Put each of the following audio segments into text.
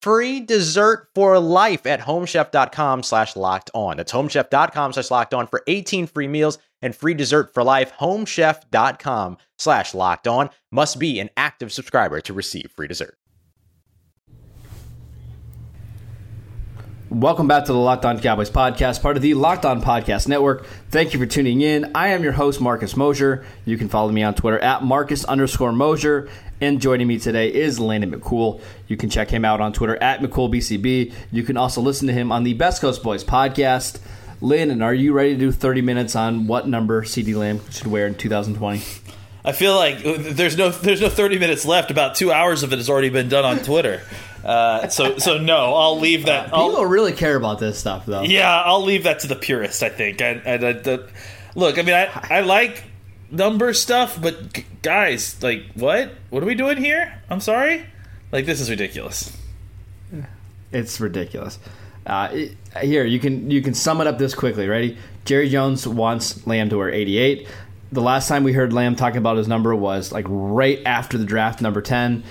free dessert for life at homechef.com slash locked on. That's homechef.com slash locked on for 18 free meals and free dessert for life. Homechef.com slash locked on must be an active subscriber to receive free dessert. Welcome back to the Locked On Cowboys podcast, part of the Locked On Podcast Network. Thank you for tuning in. I am your host, Marcus Mosher. You can follow me on Twitter at Marcus underscore Mosher. And joining me today is Landon McCool. You can check him out on Twitter at McCoolBCB. You can also listen to him on the Best Coast Boys podcast. Landon, are you ready to do 30 minutes on what number CeeDee Lamb should wear in 2020? I feel like there's no there's no 30 minutes left. About two hours of it has already been done on Twitter. Uh, so so no, I'll leave that. People I'll, really care about this stuff, though. Yeah, I'll leave that to the purist. I think. And, and uh, the, look, I mean, I I like number stuff, but guys, like, what? What are we doing here? I'm sorry. Like, this is ridiculous. It's ridiculous. Uh, it, here you can you can sum it up this quickly. Ready? Jerry Jones wants Lamb to wear 88. The last time we heard Lamb talking about his number was like right after the draft, number 10.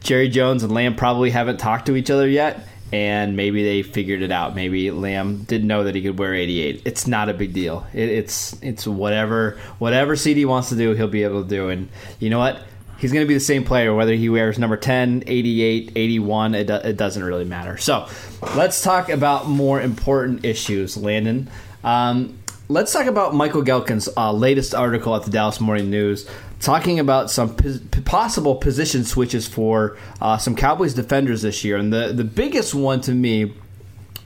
Jerry Jones and Lamb probably haven't talked to each other yet, and maybe they figured it out. Maybe Lamb didn't know that he could wear 88. It's not a big deal. It, it's it's whatever whatever CeeDee wants to do, he'll be able to do. And you know what? He's going to be the same player whether he wears number 10, 88, 81. It, it doesn't really matter. So let's talk about more important issues, Landon. Um, let's talk about Michael Gehlken's uh, latest article at the Dallas Morning News, talking about some p- possible position switches for uh, some Cowboys defenders this year. And the, the biggest one to me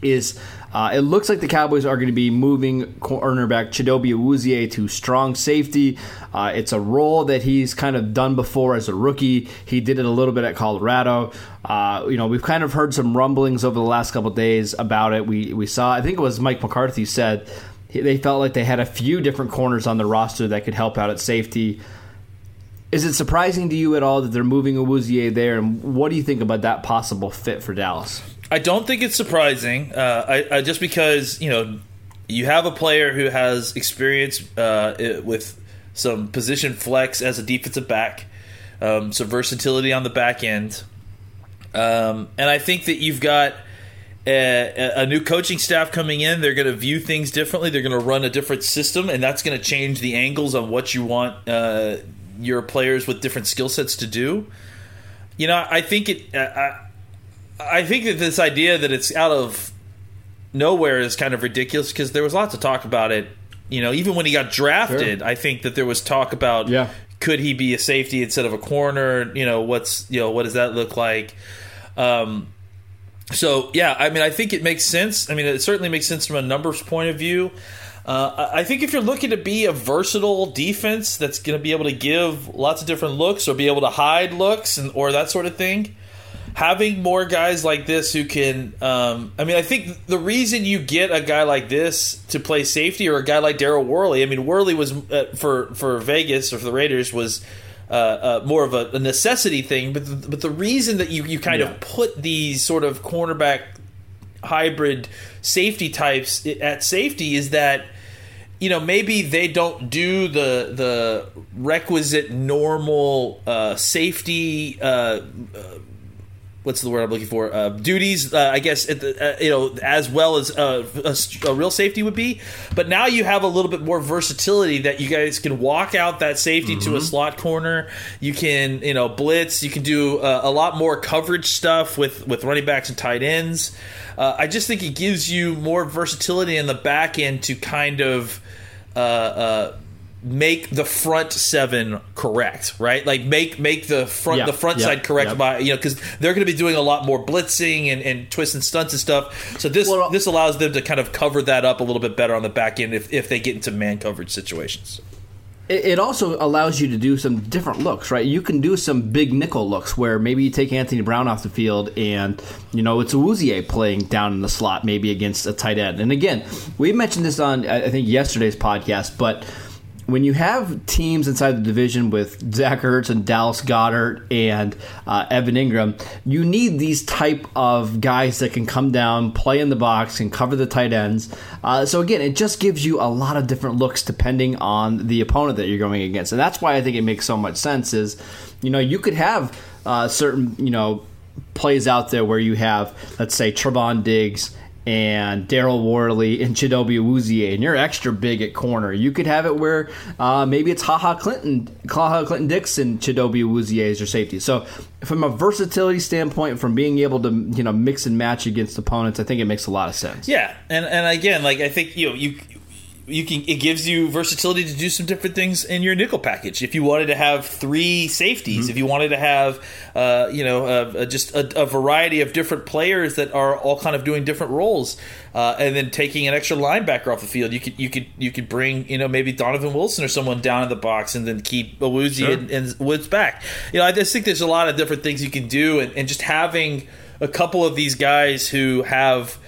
is uh, it looks like the Cowboys are going to be moving cornerback Chidobe Awuzie to strong safety. Uh, it's a role that he's kind of done before as a rookie. He did it a little bit at Colorado. Uh, you know, we've kind of heard some rumblings over the last couple days about it. We we saw, I think it was Mike McCarthy said they felt like they had a few different corners on the roster that could help out at safety. Is it surprising to you at all that they're moving Awuzie there? And what do you think about that possible fit for Dallas? I don't think it's surprising. Uh, I, I, just because you know you have a player who has experience uh, with some position flex as a defensive back, um, some versatility on the back end, um, and I think that you've got a, a, new coaching staff coming in. They're going to view things differently. They're going to run a different system, and that's going to change the angles on what you want uh, your players with different skill sets to do. You know, I think it. I, I think that this idea that it's out of nowhere is kind of ridiculous because there was lots of talk about it. You know, even when he got drafted, sure. I think that there was talk about yeah. could he be a safety instead of a corner? You know, what's you know what does that look like? Um, so yeah, I mean, I think it makes sense. I mean, it certainly makes sense from a numbers point of view. Uh, I think if you're looking to be a versatile defense that's going to be able to give lots of different looks or be able to hide looks and or that sort of thing, having more guys like this who can um, I mean I think the reason you get a guy like this to play safety or a guy like Daryl Worley I mean Worley was uh, for for Vegas or for the Raiders was uh, uh, more of a, a, necessity thing but the, but the reason that you, you kind yeah. of put these sort of cornerback hybrid safety types at safety is that you know maybe they don't do the the requisite normal uh, safety uh, what's the word I'm looking for? Uh, duties, uh, I guess, the, uh, you know, as well as uh, a, a, real safety would be. But now you have a little bit more versatility that you guys can walk out that safety mm-hmm. to a mm-hmm. slot corner. You can, you know, blitz. You can do uh, a lot more coverage stuff with with running backs and tight ends. Uh, I just think it gives you more versatility in the back end to kind of Uh, uh, make the front seven correct, right? Like make make the front yeah, the front yeah, side correct yeah. by you know because they're going to be doing a lot more blitzing and, and twists and stunts and stuff. So this well, uh, this allows them to kind of cover that up a little bit better on the back end if, if they get into man coverage situations. It also allows you to do some different looks, right? You can do some big nickel looks where maybe you take Anthony Brown off the field and, you know, it's Awuzie playing down in the slot, maybe against a tight end. And again, we mentioned this on, I think, yesterday's podcast, but – when you have teams inside the division with Zach Ertz and Dallas Goedert and uh, Evan Engram, you need these type of guys that can come down, play in the box, and cover the tight ends. Uh, so again, it just gives you a lot of different looks depending on the opponent that you're going against, and that's why I think it makes so much sense. Is you know you could have uh, certain you know plays out there where you have let's say Trevon Diggs and Daryl Worley and Chidobe Awuzie, and you're extra big at corner. You could have it where uh, maybe it's Ha Ha Clinton, Ha Ha Clinton-Dix, Chidobe Awuzie as your safety. So from a versatility standpoint, from being able to you know mix and match against opponents, I think it makes a lot of sense. Yeah, and and again, like I think you know you you can it gives you versatility to do some different things in your nickel package. If you wanted to have three safeties, mm-hmm. if you wanted to have uh, you know uh, just a, a, variety of different players that are all kind of doing different roles, uh, and then taking an extra linebacker off the field, you could you could you could bring you know maybe Donovan Wilson or someone down in the box, and then keep Awuzie sure. and, and, Woods back. You know, I just think there's a lot of different things you can do, and, and just having a couple of these guys who have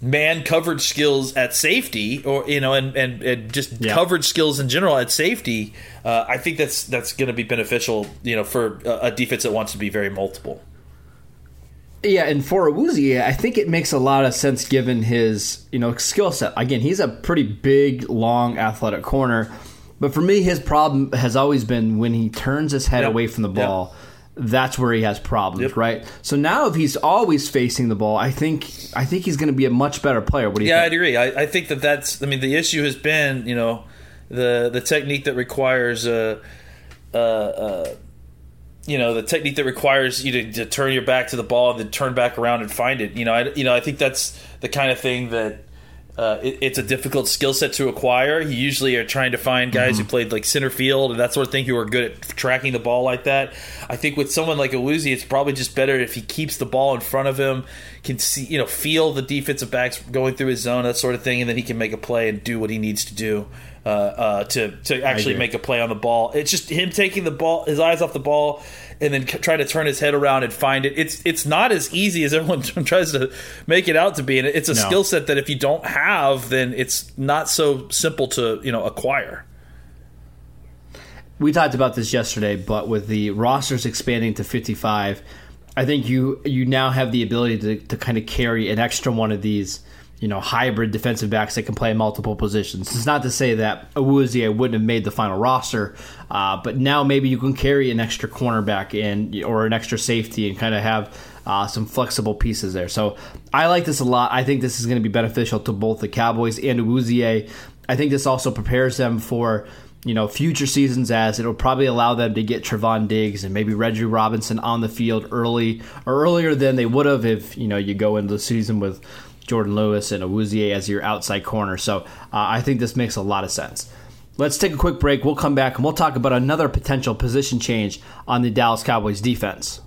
man coverage skills at safety, or you know, and and, and just yeah. coverage skills in general at safety, uh, I think that's that's going to be beneficial, you know, for a, a, defense that wants to be very multiple. Yeah, and for Awuzie, I think it makes a lot of sense given his you know skill set. Again, he's a pretty big, long, athletic corner. But for me, his problem has always been when he turns his head yep. away from the ball. Yep that's where he has problems, yep. right? So now if he's always facing the ball, I think I think he's going to be a much better player. What do you yeah, think? I agree. I, I, think that that's. I mean, the issue has been, you know, the the technique that requires a. Uh, uh, uh, you know the technique that requires you to, to, turn your back to the ball and then turn back around and find it. You know, I, you know, I think that's the kind of thing that uh, it, it's a difficult skill set to acquire. You usually are trying to find guys mm-hmm. who played like center field and that sort of thing who are good at tracking the ball like that. I think with someone like Awuzie, it's probably just better if he keeps the ball in front of him, can see, you know, feel the defensive backs going through his zone, that sort of thing, and then he can make a play and do what he needs to do. Uh, uh, to to actually make a play on the ball. It's just him taking the ball, his eyes off the ball, and then try to turn his head around and find it. It's it's not as easy as everyone tries to make it out to be, and it's a no. skill set that if you don't have, then it's not so simple to you know acquire. We talked about this yesterday, but with the rosters expanding to fifty five, I think you you now have the ability to, to kind of carry an extra one of these you know, hybrid defensive backs that can play multiple positions. It's not to say that Awuzie wouldn't have made the final roster, uh, but now maybe you can carry an extra cornerback in or an extra safety and kind of have uh, some flexible pieces there. So I like this a lot. I think this is going to be beneficial to both the Cowboys and Awuzie. I think this also prepares them for you know future seasons as it'll probably allow them to get Trevon Diggs and maybe Reggie Robinson on the field early or earlier than they would have if you know you go into the season with Jourdan Lewis and Awuzie as your outside corner. So uh, I think this makes a lot of sense. Let's take a quick break. We'll come back and we'll talk about another potential position change on the Dallas Cowboys defense.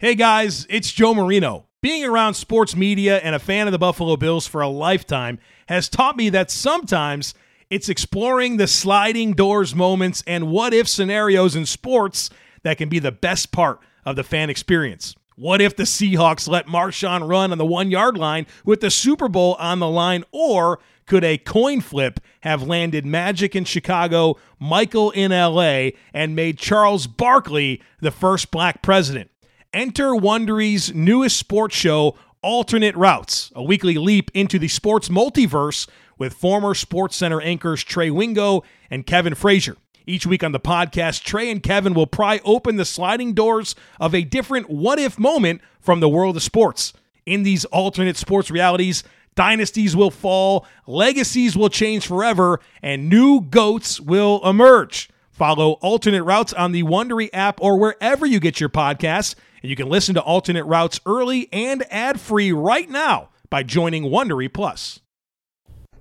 Hey guys, it's Joe Marino. Being around sports media and a fan of the Buffalo Bills for a lifetime has taught me that sometimes it's exploring the sliding doors moments and what if scenarios in sports that can be the best part of the fan experience. What if the Seahawks let Marshawn run on the one yard line with the Super Bowl on the line? Or could a coin flip have landed Magic in Chicago, Michael in LA, and made Charles Barkley the first black president? Enter Wondery's newest sports show, Alternate Routes, a weekly leap into the sports multiverse with former SportsCenter anchors Trey Wingo and Kevin Frazier. Each week on the podcast, Trey and Kevin will pry open the sliding doors of a different what if moment from the world of sports. In these alternate sports realities, dynasties will fall, legacies will change forever, and new goats will emerge. Follow Alternate Routes on the Wondery app or wherever you get your podcasts, and you can listen to Alternate Routes early and ad-free right now by joining Wondery Plus.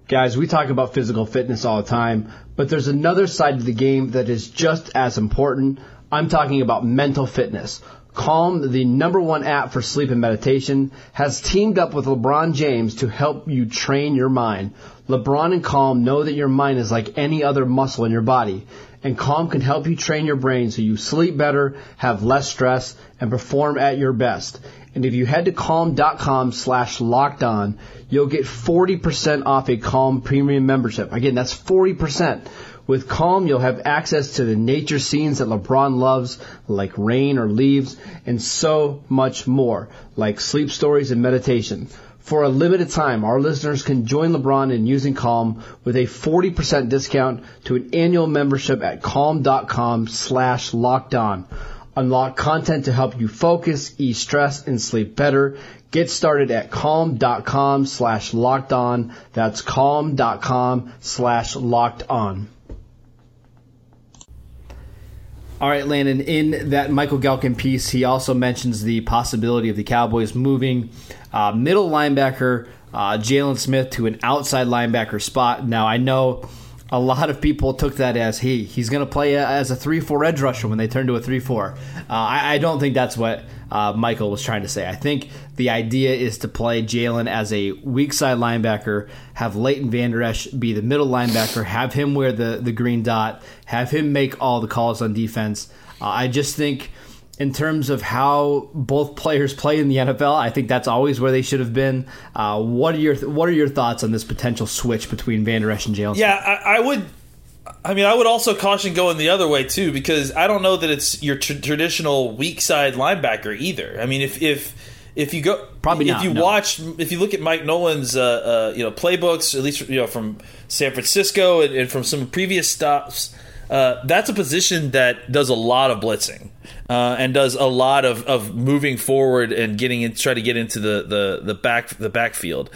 Guys, we talk about physical fitness all the time, but there's another side of the game that is just as important. I'm talking about mental fitness. Calm, the number one app for sleep and meditation, has teamed up with LeBron James to help you train your mind. LeBron and Calm know that your mind is like any other muscle in your body, and Calm can help you train your brain so you sleep better, have less stress, and perform at your best. And if you head to calm.com slash locked on, you'll get 40% off a Calm premium membership. Again, that's 40%. With Calm, you'll have access to the nature scenes that LeBron loves, like rain or leaves, and so much more, like sleep stories and meditation. For a limited time, our listeners can join LeBron in using Calm with a 40% discount to an annual membership at calm.com slash locked on. Unlock content to help you focus, ease stress, and sleep better. Get started at calm.com slash locked on. That's calm.com slash locked on. All right, Landon, in that Michael Gehlken piece, he also mentions the possibility of the Cowboys moving uh, middle linebacker uh, Jaylon Smith to an outside linebacker spot. Now, I know a lot of people took that as he he's going to play as a three four edge rusher when they turn to a three four. Uh, I, I, don't think that's what uh, Michael was trying to say. I think the idea is to play Jaylon as a weak side linebacker, have Leighton Vander Esch be the middle linebacker, have him wear the the green dot, have him make all the calls on defense. Uh, I just think in terms of how both players play in the NFL. I think that's always where they should have been. Uh, what are your What are your thoughts on this potential switch between Vander Esch and Jaylon? Yeah, I, I, would. I mean, I would also caution going the other way too, because I don't know that it's your tr- traditional weak side linebacker either. I mean, if if if you go probably if you no. watch if you look at Mike Nolan's uh, uh, you know playbooks, at least you know from San Francisco and, and from some previous stops. Uh, that's a position that does a lot of blitzing uh, and does a lot of, of moving forward and getting in, try to get into the the, the back the backfield.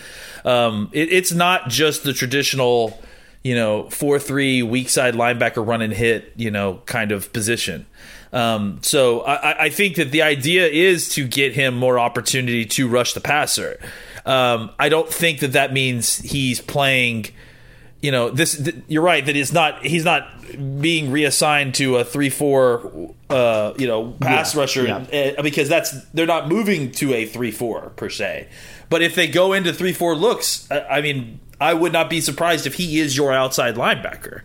Um, it, it's not just the traditional, you know, four three weak side linebacker run and hit, you know, kind of position. Um, so I, I, think that the idea is to get him more opportunity to rush the passer. Um, I don't think that that means he's playing you know this th- you're right that he's not he's not being reassigned to a 3-4 uh, you know pass yeah, rusher yeah. Uh, because that's they're not moving to a 3-4 per se. But if they go into 3-4 looks I, I mean I would not be surprised if he is your outside linebacker.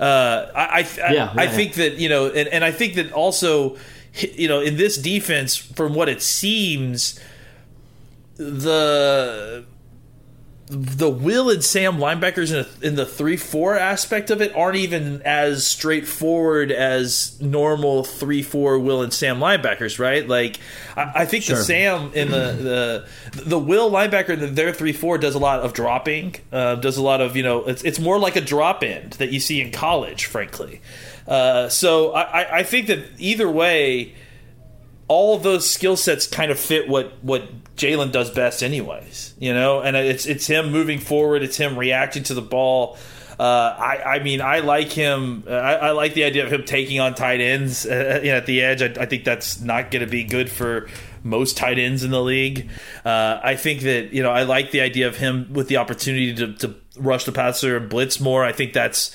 Uh, I I, yeah, yeah, I think that you know and, and I think that also you know in this defense from what it seems the the Will and Sam linebackers in, a, in the three four aspect of it aren't even as straightforward as normal three four Will and Sam linebackers, right? Like I, I think sure. the Sam in the the the Will linebacker in their three four does a lot of dropping, uh, does a lot of you know it's it's more like a drop end that you see in college, frankly. Uh, so I, I think that either way, all those skill sets kind of fit what what Jaylon does best, anyways. You know, and it's it's him moving forward. It's him reacting to the ball. Uh, I, I mean, I like him. I, I, like the idea of him taking on tight ends uh, you know, at the edge. I, I think that's not going to be good for most tight ends in the league. Uh, I think that you know I like the idea of him with the opportunity to, to rush the passer and blitz more. I think that's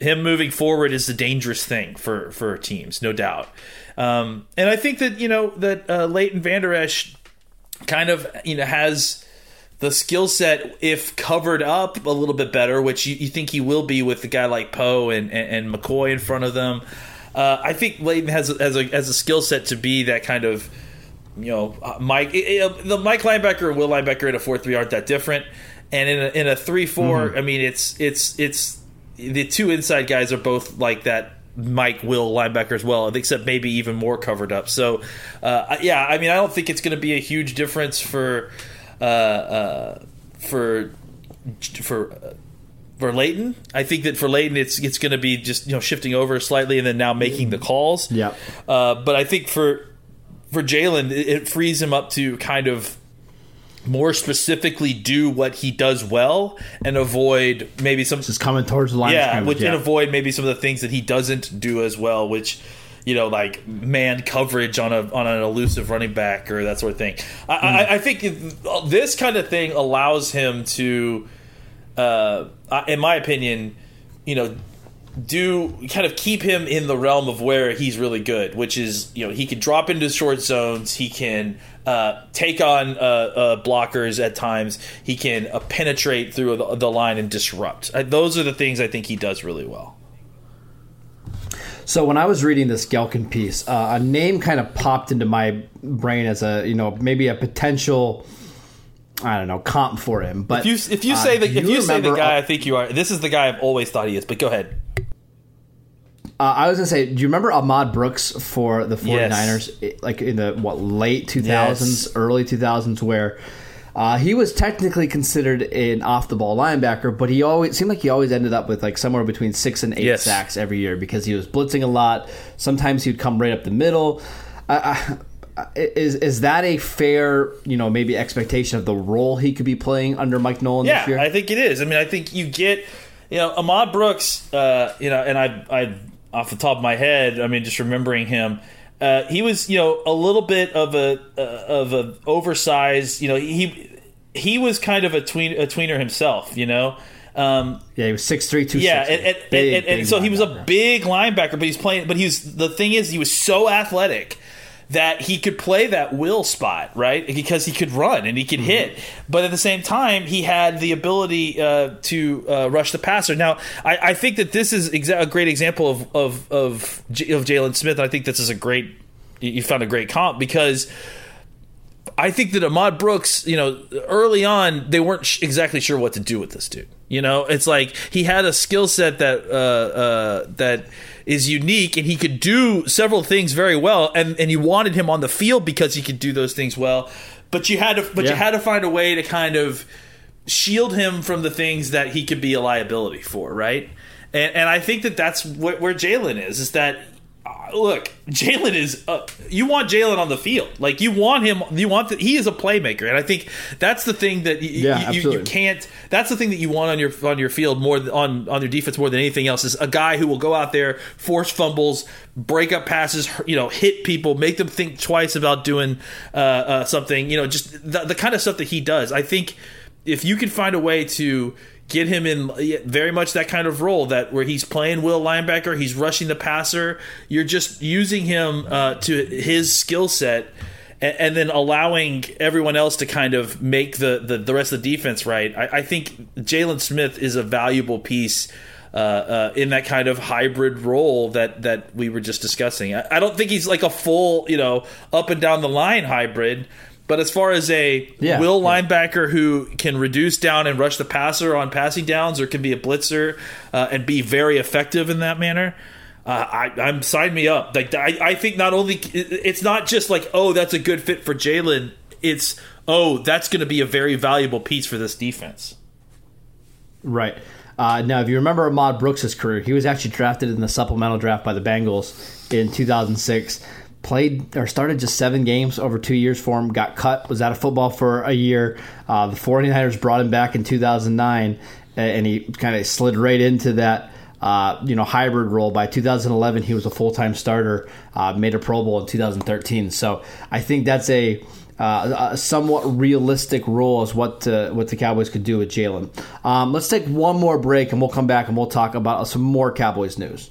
him moving forward is the dangerous thing for for teams, no doubt. Um, and I think that you know that uh, Leighton Vander Esch kind of you know has the skill set if covered up a little bit better, which you, you think he will be with a guy like Poe and, and, and, McCoy in front of them. Uh, I think Leighton has has a, has a skill set to be that kind of you know uh, Mike it, it, the Mike linebacker and Will linebacker in a four three aren't that different, and in a, in a three mm-hmm. I mean it's it's it's the two inside guys are both like that Mike Will linebacker as well, except maybe even more covered up. So, uh, yeah, I mean, I don't think it's going to be a huge difference for uh, uh, for for for Leighton. I think that for Leighton, it's it's going to be just you know shifting over slightly and then now making the calls. Yeah. Uh, but I think for for Jaylon, it frees him up to kind of more specifically do what he does well and avoid maybe some Just coming towards the line. of yeah, which yeah. and avoid maybe some of the things that he doesn't do as well, which you know, like man coverage on a on an elusive running back or that sort of thing. I, I, I think this kind of thing allows him to, uh, in my opinion, you know, do kind of keep him in the realm of where he's really good, which is you know he can drop into short zones, he can uh, take on uh, uh, blockers at times, he can uh, penetrate through the, the line and disrupt. Uh, those are the things I think he does really well. So when I was reading this Gehlken piece, uh, a name kind of popped into my brain as a you know maybe a potential. I don't know comp for him, but If you if you uh, say the if you say the guy I think you are, this is the guy I've always thought he is. But go ahead. Uh, I was gonna say, do you remember Ahmad Brooks for the 49ers, Yes. Like in the what late 2000s, Yes. early 2000s, where uh, he was technically considered an off the ball linebacker, but he always seemed like he always ended up with like somewhere between six and eight Yes. sacks every year because he was blitzing a lot. Sometimes he'd come right up the middle. Uh, uh, is is that a fair, you know, maybe expectation of the role he could be playing under Mike Nolan Yeah, this year? I think it is. I mean, I think you get, you know, Ahmad Brooks, uh, you know, and I, I, off the top of my head, I mean, just remembering him, uh, he was, you know, a little bit of a uh, of a oversized, you know, he he was kind of a tween a tweener himself, you know. Um, yeah, he was six three two. yeah, and, and, and, and, and so he was a big linebacker, but he's playing. But he was the thing is he was so athletic that he could play that will spot right because he could run and he could hit. But at the same time, he had the ability uh, to uh, rush the passer. Now, I, I think that this is exa- a great example of of of, J- of Jaylon Smith. I think this is a great. You you found a great comp because. I think that Ahmad Brooks, you know, early on they weren't sh- exactly sure what to do with this dude. You know, it's like he had a skill set that uh, uh, that is unique, and he could do several things very well. And and you wanted him on the field because he could do those things well. But you had to, but you had to find a way to kind of shield him from the things that he could be a liability for, right? And and I think that that's wh- where Jaylon is. Is that look, Jaylon is. Uh, you want Jaylon on the field, like you want him. You want that he is a playmaker, and I think that's the thing that y- y- Yeah, you, you, can't. That's the thing that you want on your on your field more than, on on your defense more than anything else is a guy who will go out there, force fumbles, break up passes, you know, hit people, make them think twice about doing uh, uh, something. You know, just the, the kind of stuff that he does. I think if you can find a way to get him in very much that kind of role that where he's playing will linebacker he's rushing the passer. You're just using him uh, to his skill set and, and then allowing everyone else to kind of make the, the, the rest of the defense right. I, I think Jaylon Smith is a valuable piece uh, uh, in that kind of hybrid role that that we were just discussing. I, I don't think he's like a full you know up and down the line hybrid but as far as a Yeah, will yeah. linebacker who can reduce down and rush the passer on passing downs, or can be a blitzer uh, and be very effective in that manner. Uh, I, I'm sign me up. Like I, I think not only it's not just like oh that's a good fit for Jaylon. It's oh that's going to be a very valuable piece for this defense. Right. Uh, now, if you remember Ahmad Brooks' career, he was actually drafted in the supplemental draft by the Bengals in 2006. Played or started just seven games over two years for him. Got cut. Was out of football for a year. Uh, the 49ers brought him back in 2009, and he kind of slid right into that. Uh, you know, hybrid role. By 2011, he was a full time starter. Uh, made a Pro Bowl in 2013. So I think that's a uh, a somewhat realistic role is what uh, what the Cowboys could do with Jaylon. Um, let's take one more break and we'll come back and we'll talk about some more Cowboys news.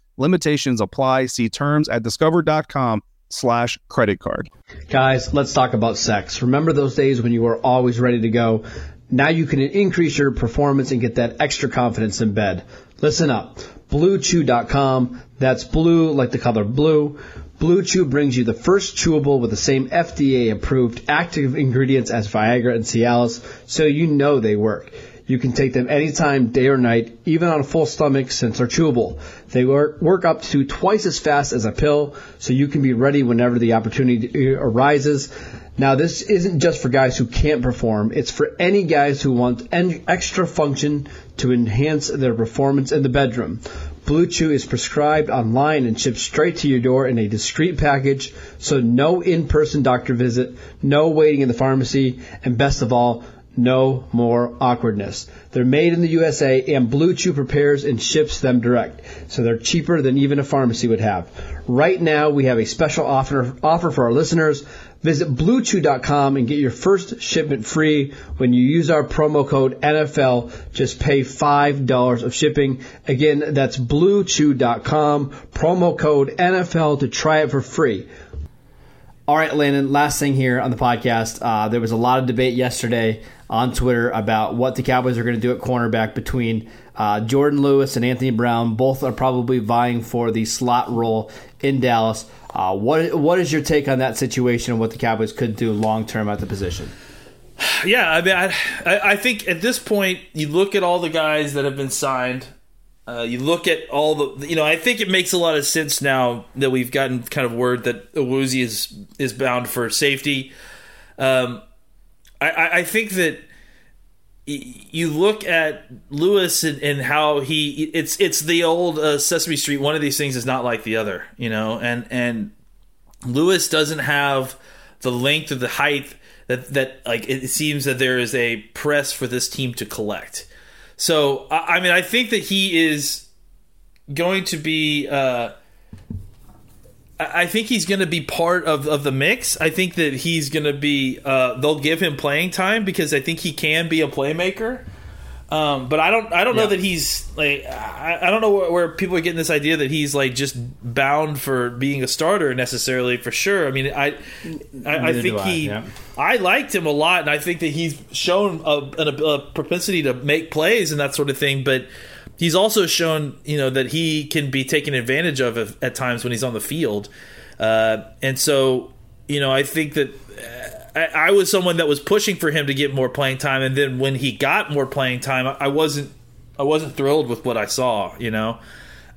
Limitations apply. See terms at discover.com slash credit card. Guys, let's talk about sex. Remember those days when you were always ready to go? Now you can increase your performance and get that extra confidence in bed. Listen up. BlueChew.com. That's blue like the color blue. Blue Chew brings you the first chewable with the same FDA approved active ingredients as Viagra and Cialis, so you know they work. You can take them anytime, day or night, even on a full stomach since they're chewable. They work, up to twice as fast as a pill, so you can be ready whenever the opportunity arises. Now, this isn't just for guys who can't perform. It's for any guys who want extra function to enhance their performance in the bedroom. Blue Chew is prescribed online and shipped straight to your door in a discreet package, so no in-person doctor visit, no waiting in the pharmacy, and best of all, no more awkwardness. They're made in the USA and Blue Chew prepares and ships them direct. So they're cheaper than even a pharmacy would have. Right now we have a special offer offer for our listeners. Visit bluechew.com and get your first shipment free when you use our promo code NFL. Just pay $5 of shipping. Again, that's bluechew.com, promo code NFL to try it for free. All right, Landon, last thing here on the podcast. Uh, there was a lot of debate yesterday on Twitter about what the Cowboys are going to do at cornerback between uh, Jourdan Lewis and Anthony Brown. Both are probably vying for the slot role in Dallas. Uh, what what is your take on that situation and what the Cowboys could do long term at the position? Yeah, I mean, I, I think at this point, you look at all the guys that have been signed. Uh, you look at all the, you know, I think it makes a lot of sense now that we've gotten kind of word that Awuzie is is bound for safety. Um, I, I think that you look at Lewis and, and, how he it's it's the old uh, Sesame Street. One of these things is not like the other, you know, and and Lewis doesn't have the length of the height that that like it seems that there is a press for this team to collect. So I, I mean, I think that he is going to be. Uh, I think he's going to be part of, of the mix. I think that he's going to be. Uh, they'll give him playing time because I think he can be a playmaker. Um, but I don't. I don't yeah. know that he's like. I, I don't know where, where, people are getting this idea that he's like just bound for being a starter necessarily. For sure. I mean, I. I, I think he. I, yeah. I liked him a lot, and I think that he's shown a, a, a propensity to make plays and that sort of thing. But he's also shown you know that he can be taken advantage of at times when he's on the field, uh, and so you know I think that. I, I, was someone that was pushing for him to get more playing time, and then when he got more playing time, I, I wasn't I wasn't thrilled with what I saw. You know,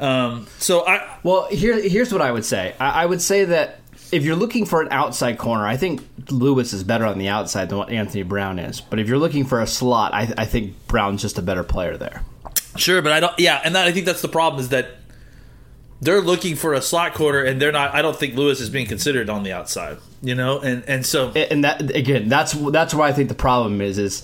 um, so I well here here's what I would say. I, I would say that if you're looking for an outside corner, I think Lewis is better on the outside than what Anthony Brown is. But if you're looking for a slot, I, I think Brown's just a better player there. Sure, but I don't. Yeah, and that, I think that's the problem is that they're looking for a slot corner, and they're not. I don't think Lewis is being considered on the outside. You know, and and so and that again, that's that's where I think the problem is. Is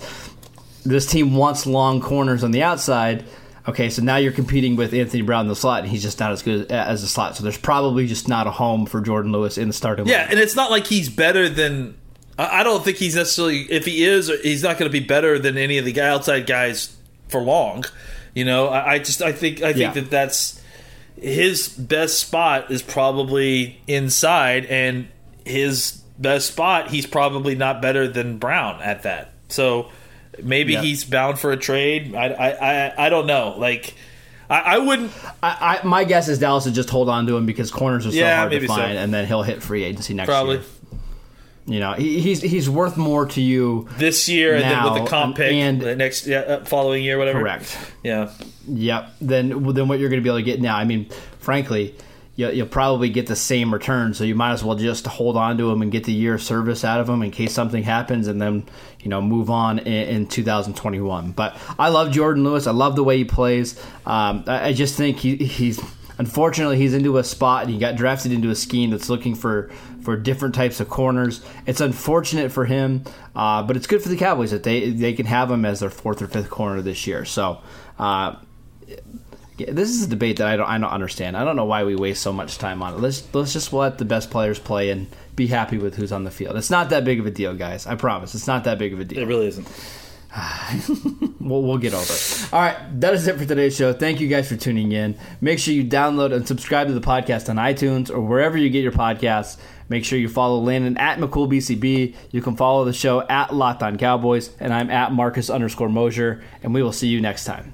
this team wants long corners on the outside. Okay, so now you're competing with Anthony Brown in the slot, and he's just not as good as a slot. So there's probably just not a home for Jourdan Lewis in the starting. Yeah, and it's not like he's better than. I don't think he's necessarily. If he is, he's not going to be better than any of the outside guys for long. You know, I, I just I think I think yeah. that that's his best spot is probably inside, and his best spot he's probably not better than Brown at that. So maybe yep. he's bound for a trade. I I I, I don't know. Like. I, wouldn't. I, I, my guess is Dallas would just hold on to him because corners are so yeah, hard to find, so. and then he'll hit free agency next Probably. year. You know, he, he's he's worth more to you this year, now, and then with the comp pick and the next yeah, uh, following year, whatever. Correct. Yeah. Yep. Then then what you're going to be able to get now? I mean, frankly, you'll, probably get the same return, so you might as well just hold on to him and get the year of service out of him in case something happens, and then you know move on in, in 2021. But I love Jourdan Lewis. I love the way he plays. Um, I, I just think he, he's unfortunately he's into a spot and he got drafted into a scheme that's looking for for different types of corners. It's unfortunate for him, uh, but it's good for the Cowboys that they they can have him as their fourth or fifth corner this year. So. Uh, this is a debate that I don't I don't understand. I don't know why we waste so much time on it. Let's let's just let the best players play and be happy with who's on the field. It's not that big of a deal, guys. I promise. It's not that big of a deal. It really isn't. we'll, we'll get over it. All right, that is it for today's show. Thank you guys for tuning in. Make sure you download and subscribe to the podcast on iTunes or wherever you get your podcasts. Make sure you follow Landon at McCoolBCB. You can follow the show at Locked On Cowboys, and I'm at Marcus underscore Mosher, and we will see you next time.